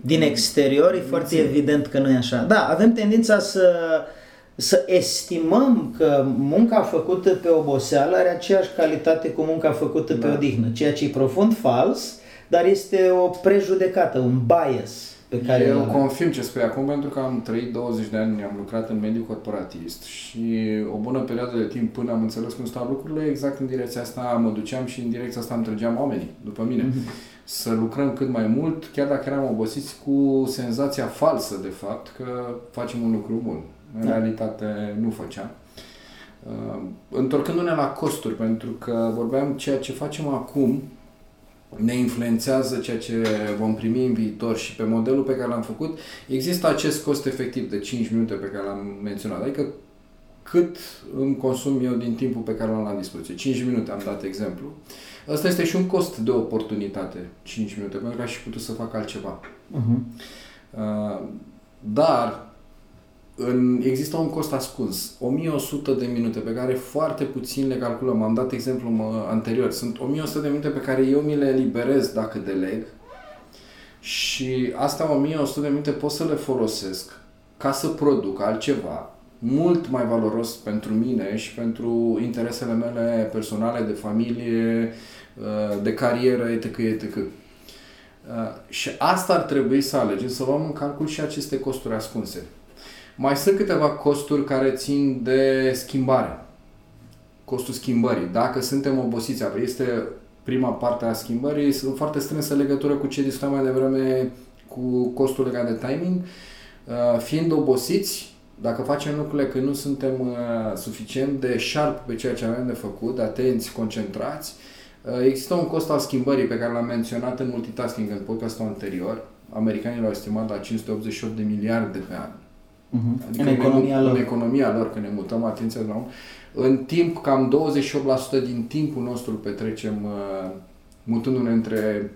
[SPEAKER 2] Din exterior e foarte evident că nu e așa. Da, avem tendința să uh, să estimăm că munca făcută pe oboseală are aceeași calitate cu munca făcută da. pe odihnă, ceea ce e profund fals, dar este o prejudecată, un bias pe care
[SPEAKER 1] Eu confirm ce spui acum pentru că am trăit 20 de ani, am lucrat în mediul corporatist și o bună perioadă de timp până am înțeles cum stau lucrurile, exact în direcția asta mă duceam și în direcția asta îmi trăgeam oamenii după mine. Mm-hmm. Să lucrăm cât mai mult, chiar dacă eram obosiți cu senzația falsă de fapt că facem un lucru bun. În da. realitate nu făceam. Uh, întorcându-ne la costuri, pentru că vorbeam ceea ce facem acum ne influențează ceea ce vom primi în viitor și pe modelul pe care l-am făcut există acest cost efectiv de 5 minute pe care l-am menționat. Adică cât îmi consum eu din timpul pe care l-am la dispoziție. 5 minute am dat exemplu. Asta este și un cost de oportunitate, 5 minute, pentru că aș fi putut să fac altceva. Uh-huh. Uh, dar în, există un cost ascuns, 1100 de minute pe care foarte puțin le calculăm. Am dat exemplu mă, anterior. Sunt 1100 de minute pe care eu mi le eliberez dacă deleg Și asta 1100 de minute pot să le folosesc ca să produc altceva mult mai valoros pentru mine și pentru interesele mele personale, de familie, uh, de carieră, etc. etc. Uh, și asta ar trebui să alegem, să luăm în calcul și aceste costuri ascunse. Mai sunt câteva costuri care țin de schimbare. Costul schimbării. Dacă suntem obosiți, este prima parte a schimbării, sunt foarte strânsă legătură cu ce discutam mai devreme cu costul legat de timing. Uh, fiind obosiți, dacă facem lucrurile că nu suntem uh, suficient de sharp pe ceea ce avem de făcut, de atenți, concentrați, uh, există un cost al schimbării pe care l-am menționat în multitasking în podcastul anterior. Americanii l-au estimat la 588 de miliarde pe an.
[SPEAKER 2] Uh-huh. Adică în economia
[SPEAKER 1] ne,
[SPEAKER 2] lor.
[SPEAKER 1] În economia lor, că ne mutăm atenția la un... În timp, cam 28% din timpul nostru îl petrecem uh, mutându-ne între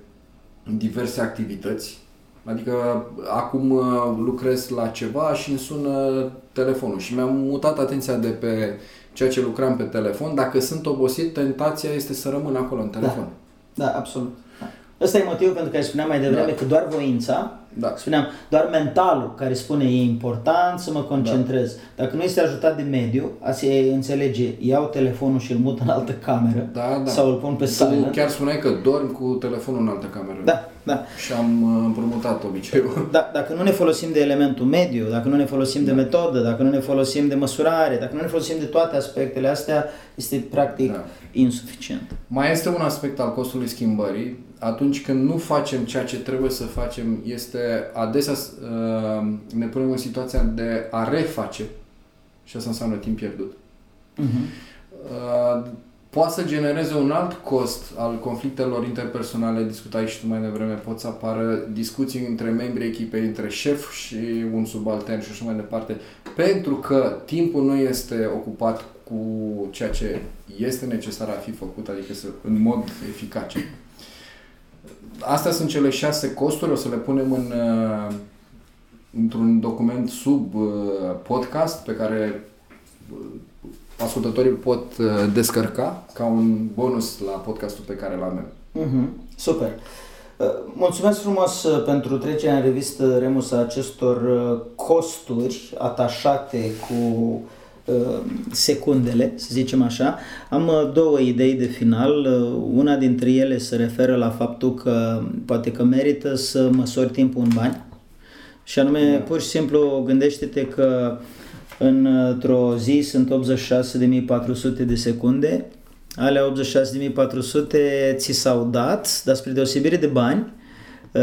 [SPEAKER 1] diverse activități, Adică acum uh, lucrez la ceva și îmi sună telefonul și mi-am mutat atenția de pe ceea ce lucram pe telefon. Dacă sunt obosit, tentația este să rămân acolo în telefon.
[SPEAKER 2] Da, da absolut. Da. Ăsta e motivul pentru care spuneam mai devreme da. că doar voința,
[SPEAKER 1] da.
[SPEAKER 2] spuneam, doar mentalul care spune e important să mă concentrez. Da. Dacă nu este ajutat de mediu, a se înțelege, iau telefonul și îl mut în altă cameră
[SPEAKER 1] da, da.
[SPEAKER 2] sau îl pun pe silent.
[SPEAKER 1] chiar spuneai că dorm cu telefonul în altă cameră.
[SPEAKER 2] Da, da.
[SPEAKER 1] Și am uh, împrumutat obiceiul.
[SPEAKER 2] Da, dacă nu ne folosim de elementul mediu, dacă nu ne folosim da. de metodă, dacă nu ne folosim de măsurare, dacă nu ne folosim de toate aspectele astea, este practic da. insuficient.
[SPEAKER 1] Mai este un aspect al costului schimbării. Atunci când nu facem ceea ce trebuie să facem, este adesea uh, ne punem în situația de a reface și asta înseamnă timp pierdut. Uh-huh. Uh, poate să genereze un alt cost al conflictelor interpersonale, discutai și tu mai devreme, pot să apară discuții între membrii echipei, între șef și un subaltern și așa mai departe, pentru că timpul nu este ocupat cu ceea ce este necesar a fi făcut, adică să, în mod eficace. Astea sunt cele șase costuri, o să le punem în, uh, într-un document sub uh, podcast pe care uh, ascultătorii pot descărca ca un bonus la podcastul pe care îl avem.
[SPEAKER 2] Mm-hmm. Super! Mulțumesc frumos pentru trecerea în revistă, Remus, a acestor costuri atașate cu secundele, să zicem așa. Am două idei de final. Una dintre ele se referă la faptul că poate că merită să măsori timpul în bani. Și anume, da. pur și simplu, gândește-te că într-o zi sunt 86.400 de secunde, alea 86.400 ți s-au dat, dar spre deosebire de bani,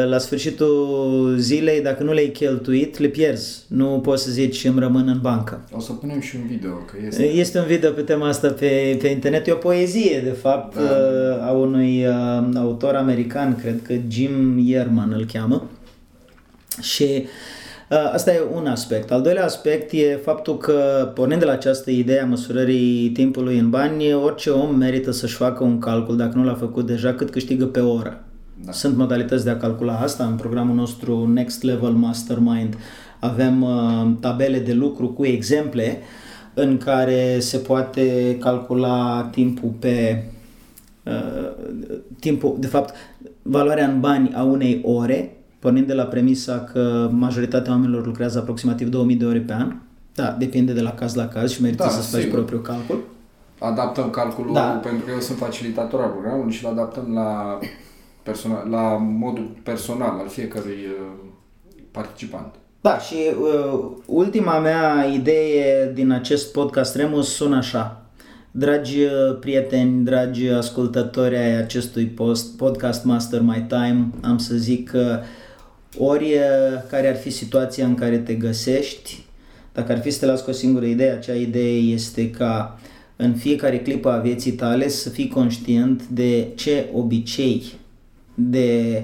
[SPEAKER 2] la sfârșitul zilei, dacă nu le-ai cheltuit, le pierzi. Nu poți să zici îmi rămân în bancă.
[SPEAKER 1] O să punem și un video, că este...
[SPEAKER 2] Este un video pe tema asta pe, pe internet. E o poezie, de fapt, da. a unui uh, autor american, cred că Jim Yerman îl cheamă. Și uh, Asta e un aspect. Al doilea aspect e faptul că, pornind de la această idee a măsurării timpului în bani, orice om merită să-și facă un calcul, dacă nu l-a făcut deja, cât câștigă pe oră. Da. Sunt modalități de a calcula asta. În programul nostru Next Level Mastermind avem uh, tabele de lucru cu exemple în care se poate calcula timpul pe uh, timpul, de fapt, valoarea în bani a unei ore, pornind de la premisa că majoritatea oamenilor lucrează aproximativ 2000 de ore pe an. Da, depinde de la caz la caz și merită da, să-ți faci propriul calcul.
[SPEAKER 1] Adaptăm calculul, da. pentru că eu sunt facilitator al programului și îl adaptăm la personal, la modul personal al fiecărui uh, participant.
[SPEAKER 2] Da, și uh, ultima mea idee din acest podcast Remus sună așa. Dragi uh, prieteni, dragi ascultători ai acestui post, podcast Master My Time, am să zic că ori uh, care ar fi situația în care te găsești, dacă ar fi să te las cu o singură idee, acea idee este ca în fiecare clipă a vieții tale să fii conștient de ce obicei de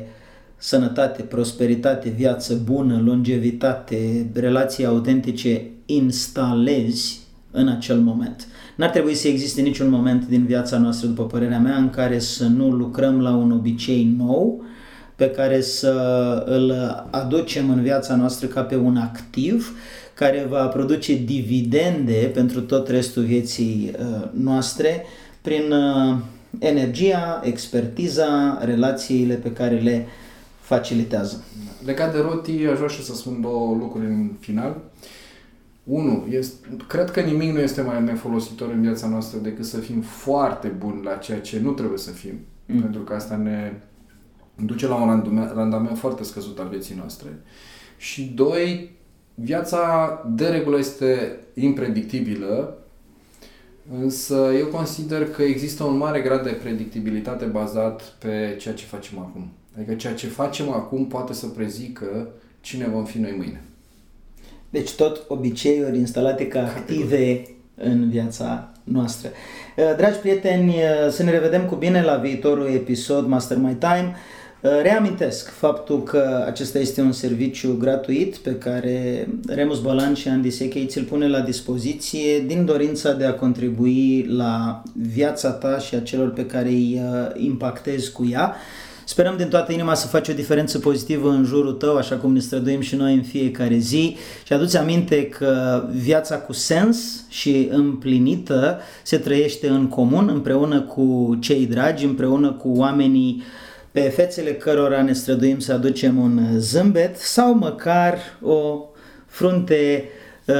[SPEAKER 2] sănătate, prosperitate, viață bună, longevitate, relații autentice instalezi în acel moment. N-ar trebui să existe niciun moment din viața noastră, după părerea mea, în care să nu lucrăm la un obicei nou, pe care să îl aducem în viața noastră ca pe un activ care va produce dividende pentru tot restul vieții uh, noastre prin uh, energia, expertiza, relațiile pe care le facilitează.
[SPEAKER 1] Legat de roti, aș vrea și să spun două lucruri în final. Unu, este, cred că nimic nu este mai nefolositor în viața noastră decât să fim foarte buni la ceea ce nu trebuie să fim, mm. pentru că asta ne duce la un randament, randament foarte scăzut al vieții noastre. Și doi, viața de regulă este impredictibilă, însă eu consider că există un mare grad de predictibilitate bazat pe ceea ce facem acum. Adică ceea ce facem acum poate să prezică cine vom fi noi mâine.
[SPEAKER 2] Deci tot obiceiuri instalate ca active în viața noastră. Uh, dragi prieteni, uh, să ne revedem cu bine la viitorul episod Master My Time. Uh, reamintesc faptul că acesta este un serviciu gratuit pe care Remus Balan și Andy Sechei ți-l pune la dispoziție din dorința de a contribui la viața ta și a celor pe care îi impactezi cu ea. Sperăm din toată inima să faci o diferență pozitivă în jurul tău, așa cum ne străduim și noi în fiecare zi și aduți aminte că viața cu sens și împlinită se trăiește în comun, împreună cu cei dragi, împreună cu oamenii pe fețele cărora ne străduim să aducem un zâmbet sau măcar o frunte uh,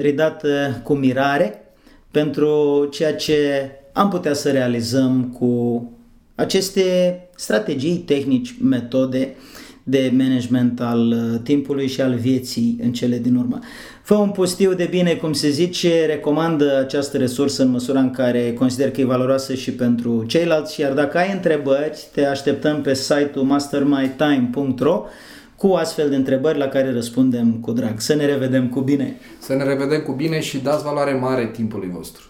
[SPEAKER 2] ridată cu mirare pentru ceea ce am putea să realizăm cu aceste strategii, tehnici, metode de management al uh, timpului și al vieții în cele din urmă. Fă un pustiu de bine, cum se zice, recomandă această resursă în măsura în care consider că e valoroasă și pentru ceilalți, iar dacă ai întrebări, te așteptăm pe site-ul mastermytime.ro cu astfel de întrebări la care răspundem cu drag. Să ne revedem cu bine!
[SPEAKER 1] Să ne revedem cu bine și dați valoare mare timpului vostru!